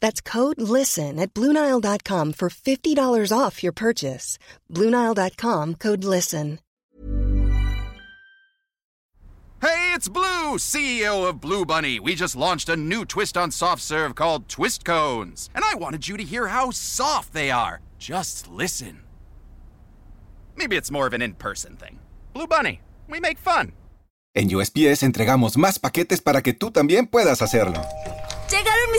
That's code LISTEN at Bluenile.com for $50 off your purchase. Bluenile.com code LISTEN. Hey, it's Blue, CEO of Blue Bunny. We just launched a new twist on soft serve called Twist Cones. And I wanted you to hear how soft they are. Just listen. Maybe it's more of an in person thing. Blue Bunny, we make fun. En USPS entregamos más paquetes para que tú también puedas hacerlo.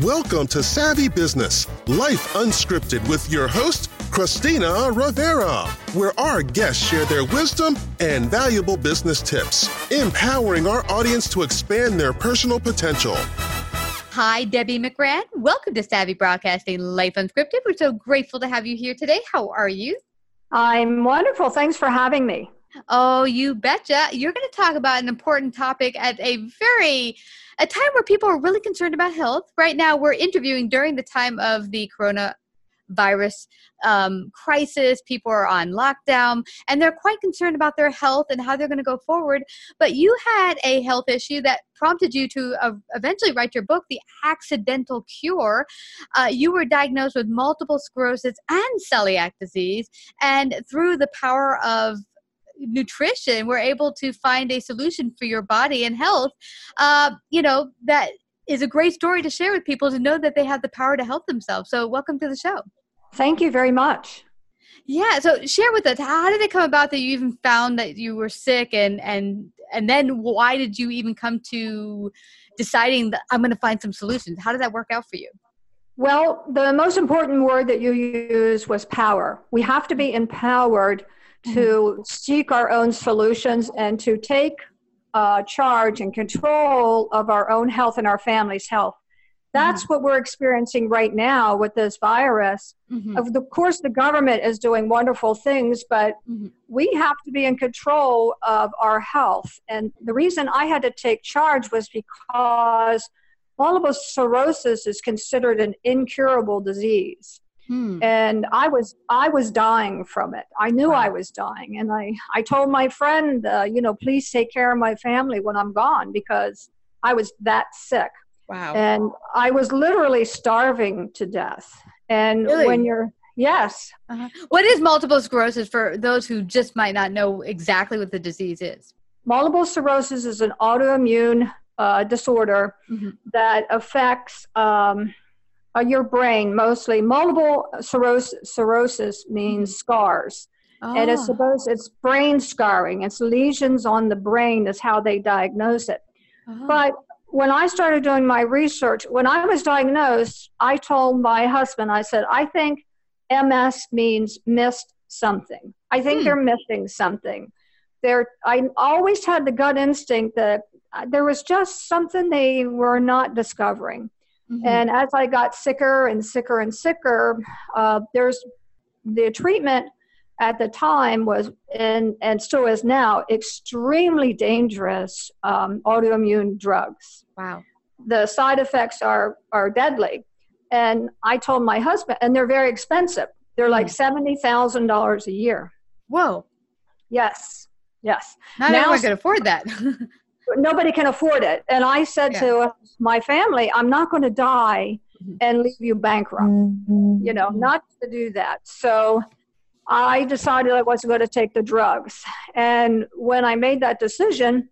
Welcome to Savvy Business, Life Unscripted with your host, Christina Rivera, where our guests share their wisdom and valuable business tips, empowering our audience to expand their personal potential. Hi, Debbie McGrann. Welcome to Savvy Broadcasting Life Unscripted. We're so grateful to have you here today. How are you? I'm wonderful. Thanks for having me. Oh, you betcha. You're going to talk about an important topic at a very a time where people are really concerned about health. Right now, we're interviewing during the time of the coronavirus um, crisis. People are on lockdown and they're quite concerned about their health and how they're going to go forward. But you had a health issue that prompted you to uh, eventually write your book, The Accidental Cure. Uh, you were diagnosed with multiple sclerosis and celiac disease, and through the power of nutrition we're able to find a solution for your body and health uh, you know that is a great story to share with people to know that they have the power to help themselves. So welcome to the show. Thank you very much. Yeah so share with us how did it come about that you even found that you were sick and and and then why did you even come to deciding that i'm going to find some solutions? How did that work out for you? Well the most important word that you used was power. We have to be empowered to mm-hmm. seek our own solutions and to take uh, charge and control of our own health and our family's health. That's mm-hmm. what we're experiencing right now with this virus. Mm-hmm. Of course, the government is doing wonderful things, but mm-hmm. we have to be in control of our health. And the reason I had to take charge was because multiple sclerosis is considered an incurable disease. Hmm. And I was I was dying from it. I knew wow. I was dying, and I I told my friend, uh, you know, please take care of my family when I'm gone because I was that sick. Wow. And I was literally starving to death. And really? when you're yes, uh-huh. what is multiple sclerosis for those who just might not know exactly what the disease is? Multiple sclerosis is an autoimmune uh, disorder mm-hmm. that affects. Um, uh, your brain mostly. Multiple cirrhosis, cirrhosis means mm-hmm. scars. Oh. And it's ah. supposed it's brain scarring. It's lesions on the brain is how they diagnose it. Oh. But when I started doing my research, when I was diagnosed, I told my husband, I said, I think MS means missed something. I think hmm. they're missing something. there, I always had the gut instinct that uh, there was just something they were not discovering. Mm-hmm. And as I got sicker and sicker and sicker, uh, there's the treatment at the time was and and still is now extremely dangerous um, autoimmune drugs. Wow. The side effects are are deadly. And I told my husband, and they're very expensive. They're like hmm. seventy thousand dollars a year. Whoa. Yes. Yes. Not now, everyone can afford that. nobody can afford it. And I said yeah. to my family, I'm not going to die mm-hmm. and leave you bankrupt. Mm-hmm. You know, not to do that. So I decided I wasn't going to take the drugs. And when I made that decision,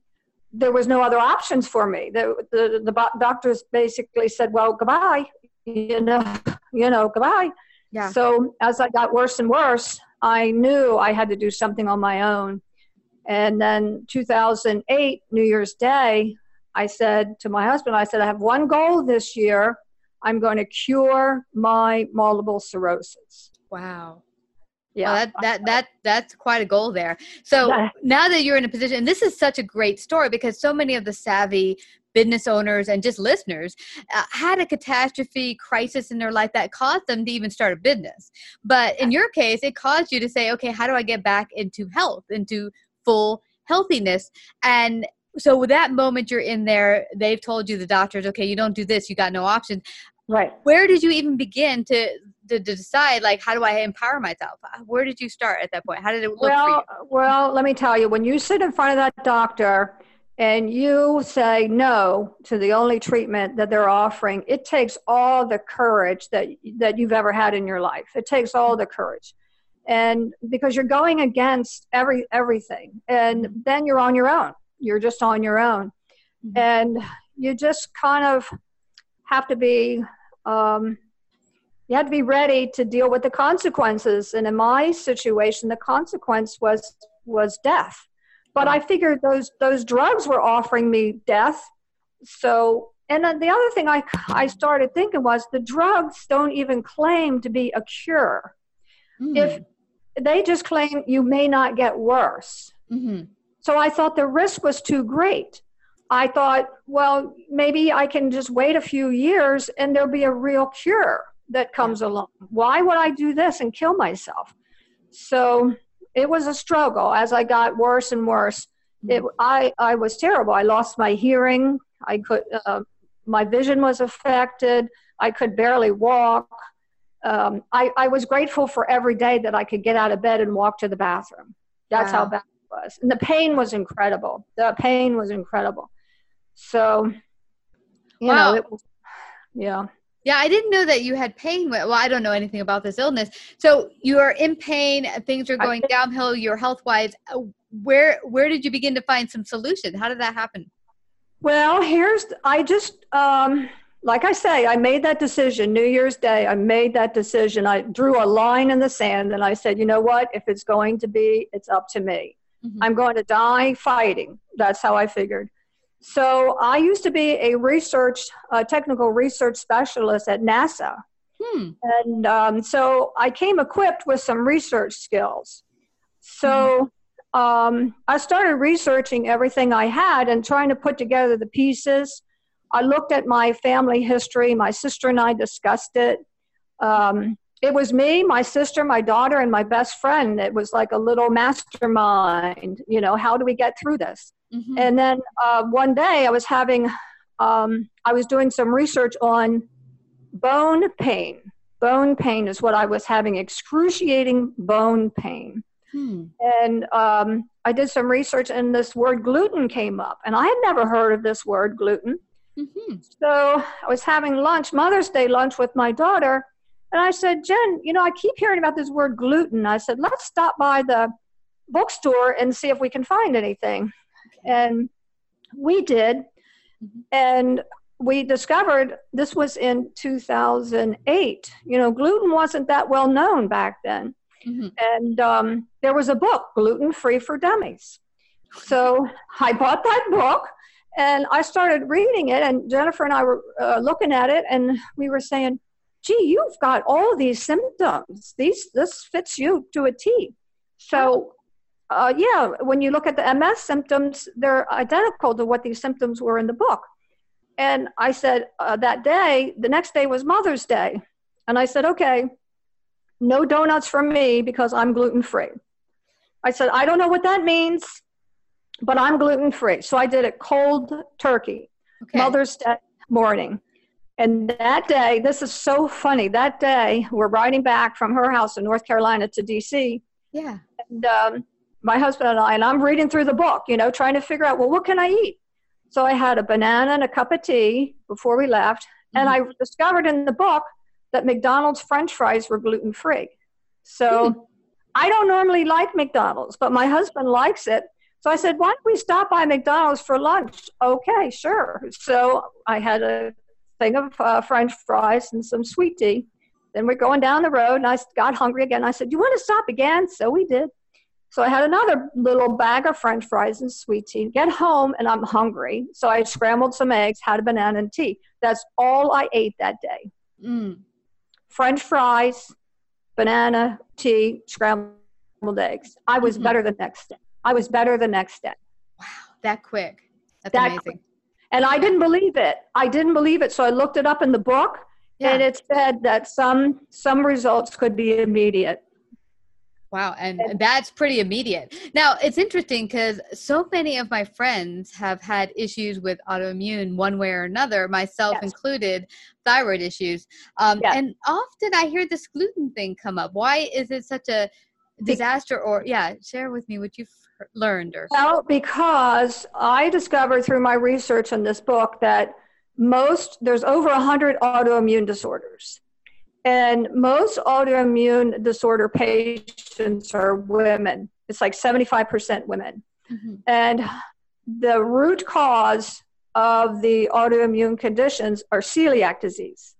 there was no other options for me. The, the, the doctors basically said, well, goodbye, you know, you know, goodbye. Yeah. So as I got worse and worse, I knew I had to do something on my own. And then 2008, New Year's Day, I said to my husband, I said, I have one goal this year. I'm going to cure my multiple sclerosis. Wow. Yeah. That that that that's quite a goal there. So now that you're in a position and this is such a great story because so many of the savvy business owners and just listeners uh, had a catastrophe crisis in their life that caused them to even start a business. But in your case it caused you to say okay how do i get back into health into full healthiness and so with that moment you're in there they've told you the doctors okay you don't do this you got no options right where did you even begin to to, to decide like how do I empower myself? Where did you start at that point? How did it look well, for you? Well, let me tell you, when you sit in front of that doctor and you say no to the only treatment that they're offering, it takes all the courage that that you've ever had in your life. It takes all the courage. And because you're going against every everything and then you're on your own. You're just on your own. Mm-hmm. And you just kind of have to be um, you had to be ready to deal with the consequences and in my situation the consequence was was death but i figured those those drugs were offering me death so and then the other thing i i started thinking was the drugs don't even claim to be a cure mm-hmm. if they just claim you may not get worse mm-hmm. so i thought the risk was too great i thought well maybe i can just wait a few years and there'll be a real cure that comes along. Why would I do this and kill myself? So it was a struggle as I got worse and worse. It, I, I was terrible. I lost my hearing. I could, uh, my vision was affected. I could barely walk. Um, I, I was grateful for every day that I could get out of bed and walk to the bathroom. That's wow. how bad it was. And the pain was incredible. The pain was incredible. So, you wow. know, it was, yeah. Yeah, I didn't know that you had pain. Well, I don't know anything about this illness. So you are in pain. Things are going downhill. Your health wise. Uh, where where did you begin to find some solution? How did that happen? Well, here's I just um, like I say, I made that decision New Year's Day. I made that decision. I drew a line in the sand, and I said, you know what? If it's going to be, it's up to me. Mm-hmm. I'm going to die fighting. That's how I figured. So I used to be a research, uh, technical research specialist at NASA. Hmm. And um, so I came equipped with some research skills. So hmm. um, I started researching everything I had and trying to put together the pieces. I looked at my family history. My sister and I discussed it. Um, it was me, my sister, my daughter, and my best friend. It was like a little mastermind. You know, how do we get through this? Mm-hmm. And then uh, one day I was having, um, I was doing some research on bone pain. Bone pain is what I was having, excruciating bone pain. Hmm. And um, I did some research, and this word gluten came up. And I had never heard of this word gluten. Mm-hmm. So I was having lunch, Mother's Day lunch with my daughter. And I said, Jen, you know, I keep hearing about this word gluten. I said, let's stop by the bookstore and see if we can find anything. And we did. Mm-hmm. And we discovered this was in 2008. You know, gluten wasn't that well known back then. Mm-hmm. And um, there was a book, Gluten Free for Dummies. So I bought that book and I started reading it. And Jennifer and I were uh, looking at it and we were saying, gee, you've got all these symptoms. These, this fits you to a T. So uh, yeah, when you look at the MS symptoms, they're identical to what these symptoms were in the book. And I said, uh, that day, the next day was Mother's Day. And I said, okay, no donuts for me because I'm gluten free. I said, I don't know what that means, but I'm gluten free. So I did it cold turkey, okay. Mother's Day morning. And that day, this is so funny. That day, we're riding back from her house in North Carolina to DC. Yeah. And um, my husband and I, and I'm reading through the book, you know, trying to figure out, well, what can I eat? So I had a banana and a cup of tea before we left. Mm-hmm. And I discovered in the book that McDonald's french fries were gluten free. So mm-hmm. I don't normally like McDonald's, but my husband likes it. So I said, why don't we stop by McDonald's for lunch? Okay, sure. So I had a thing of uh, French fries and some sweet tea. Then we're going down the road, and I got hungry again. I said, do "You want to stop again?" So we did. So I had another little bag of French fries and sweet tea. Get home, and I'm hungry. So I scrambled some eggs, had a banana and tea. That's all I ate that day. Mm. French fries, banana, tea, scrambled eggs. I was mm-hmm. better the next day. I was better the next day. Wow, that quick. That's that amazing. Quick. And I didn't believe it. I didn't believe it. So I looked it up in the book yeah. and it said that some some results could be immediate. Wow, and, and that's pretty immediate. Now, it's interesting because so many of my friends have had issues with autoimmune one way or another, myself yes. included, thyroid issues. Um, yes. And often I hear this gluten thing come up. Why is it such a disaster? Or, yeah, share with me what you've learned or? Well because i discovered through my research in this book that most there's over 100 autoimmune disorders. And most autoimmune disorder patients are women. It's like 75% women. Mm-hmm. and the root cause of the autoimmune conditions are celiac disease.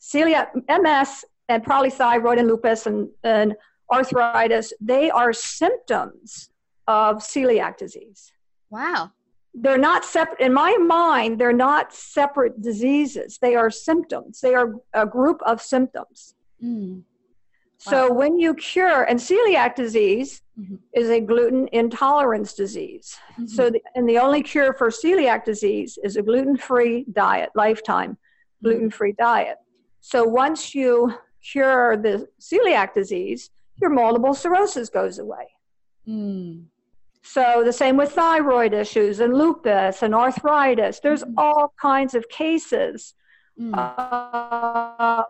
Celiac ms and polythyroid and lupus and, and arthritis, they are symptoms of celiac disease. Wow. They're not separate, in my mind, they're not separate diseases. They are symptoms. They are a group of symptoms. Mm. Wow. So when you cure, and celiac disease mm-hmm. is a gluten intolerance disease. Mm-hmm. So, the, and the only cure for celiac disease is a gluten free diet, lifetime mm-hmm. gluten free diet. So once you cure the celiac disease, your multiple sclerosis goes away. Mm. So the same with thyroid issues and lupus and arthritis. There's mm. all kinds of cases. Mm. Uh,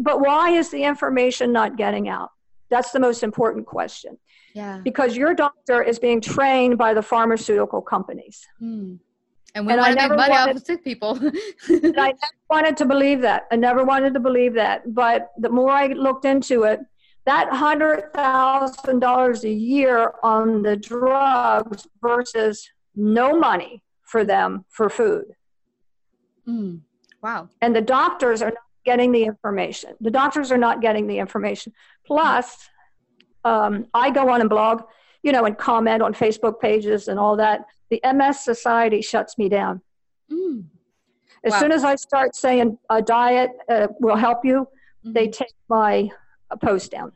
but why is the information not getting out? That's the most important question. Yeah. Because your doctor is being trained by the pharmaceutical companies. Mm. And we and want to make money wanted, off of sick people. I never wanted to believe that. I never wanted to believe that. But the more I looked into it, that $100,000 a year on the drugs versus no money for them for food. Mm, wow. And the doctors are not getting the information. The doctors are not getting the information. Plus, um, I go on and blog, you know, and comment on Facebook pages and all that. The MS Society shuts me down. Mm. As wow. soon as I start saying a diet uh, will help you, mm-hmm. they take my post down.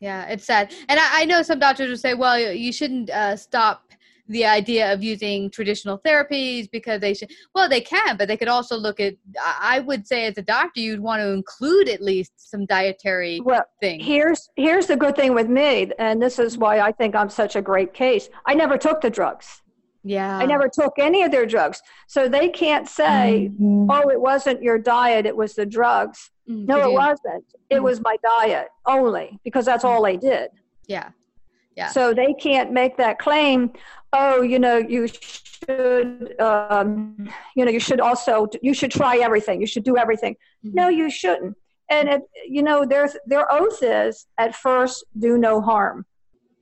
Yeah, it's sad. And I, I know some doctors will say, well, you shouldn't uh, stop the idea of using traditional therapies because they should well they can but they could also look at i would say as a doctor you'd want to include at least some dietary well, things here's here's the good thing with me and this is why i think i'm such a great case i never took the drugs yeah i never took any of their drugs so they can't say mm-hmm. oh it wasn't your diet it was the drugs Mm, no, it wasn't. It mm. was my diet only because that's all they did. Yeah. Yeah. So they can't make that claim. Oh, you know, you should, um, you know, you should also, you should try everything. You should do everything. Mm-hmm. No, you shouldn't. And it, you know, their their oath is at first do no harm.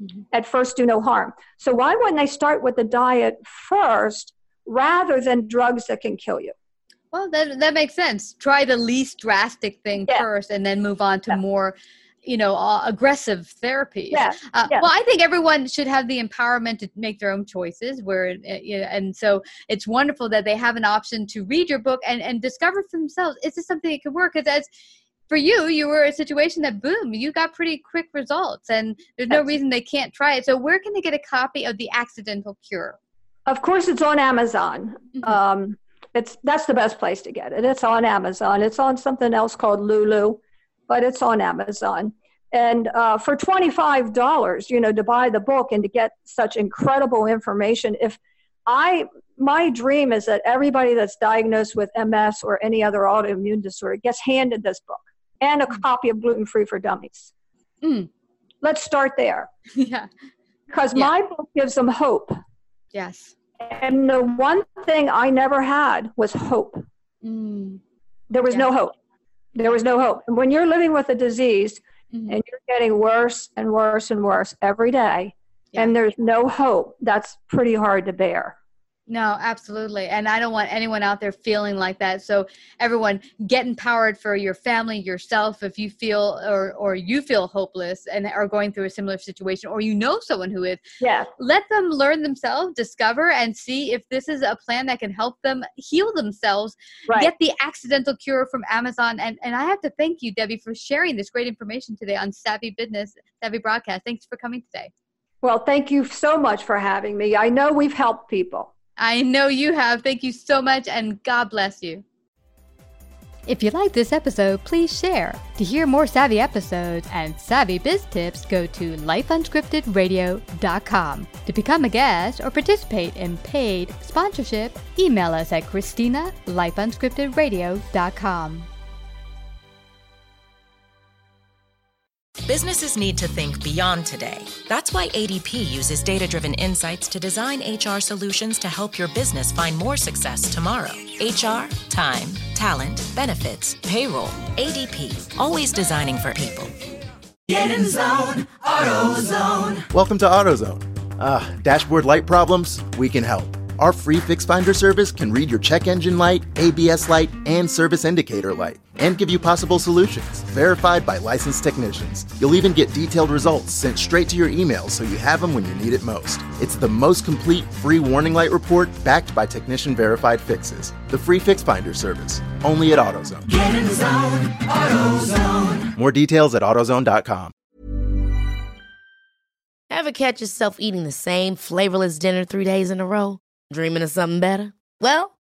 Mm-hmm. At first, do no harm. So why wouldn't they start with the diet first rather than drugs that can kill you? Well, that that makes sense. Try the least drastic thing yeah. first, and then move on to yeah. more, you know, uh, aggressive therapies. Yeah. Uh, yeah. Well, I think everyone should have the empowerment to make their own choices. Where, uh, you know, and so it's wonderful that they have an option to read your book and and discover for themselves is this something that could work? Because as for you, you were a situation that boom, you got pretty quick results, and there's no reason they can't try it. So, where can they get a copy of the Accidental Cure? Of course, it's on Amazon. Mm-hmm. Um, it's that's the best place to get it. It's on Amazon. It's on something else called Lulu, but it's on Amazon. And uh, for twenty five dollars, you know, to buy the book and to get such incredible information, if I my dream is that everybody that's diagnosed with MS or any other autoimmune disorder gets handed this book and a copy of Gluten Free for Dummies. Mm. Let's start there. Yeah. Because yeah. my book gives them hope. Yes. And the one thing I never had was hope. Mm. There was yeah. no hope. There was no hope. And when you're living with a disease mm-hmm. and you're getting worse and worse and worse every day, yeah. and there's no hope, that's pretty hard to bear. No, absolutely. And I don't want anyone out there feeling like that. So everyone get empowered for your family, yourself, if you feel or or you feel hopeless and are going through a similar situation or you know someone who is. Yeah. Let them learn themselves, discover and see if this is a plan that can help them heal themselves. Right. Get the accidental cure from Amazon. And and I have to thank you, Debbie, for sharing this great information today on Savvy Business, Savvy Broadcast. Thanks for coming today. Well, thank you so much for having me. I know we've helped people. I know you have. Thank you so much, and God bless you. If you like this episode, please share. To hear more savvy episodes and savvy biz tips, go to lifeunscriptedradio.com. To become a guest or participate in paid sponsorship, email us at Christina lifeunscriptedradio.com. Businesses need to think beyond today. That's why ADP uses data driven insights to design HR solutions to help your business find more success tomorrow. HR, time, talent, benefits, payroll. ADP, always designing for people. Get in zone, AutoZone. Welcome to AutoZone. Ah, uh, dashboard light problems? We can help. Our free Fix Finder service can read your check engine light, ABS light, and service indicator light and give you possible solutions, verified by licensed technicians. You'll even get detailed results sent straight to your email so you have them when you need it most. It's the most complete free warning light report backed by technician verified fixes. The free Fix Finder service, only at AutoZone. Get in the zone, AutoZone. More details at AutoZone.com. Ever catch yourself eating the same flavorless dinner three days in a row? Dreaming of something better? Well,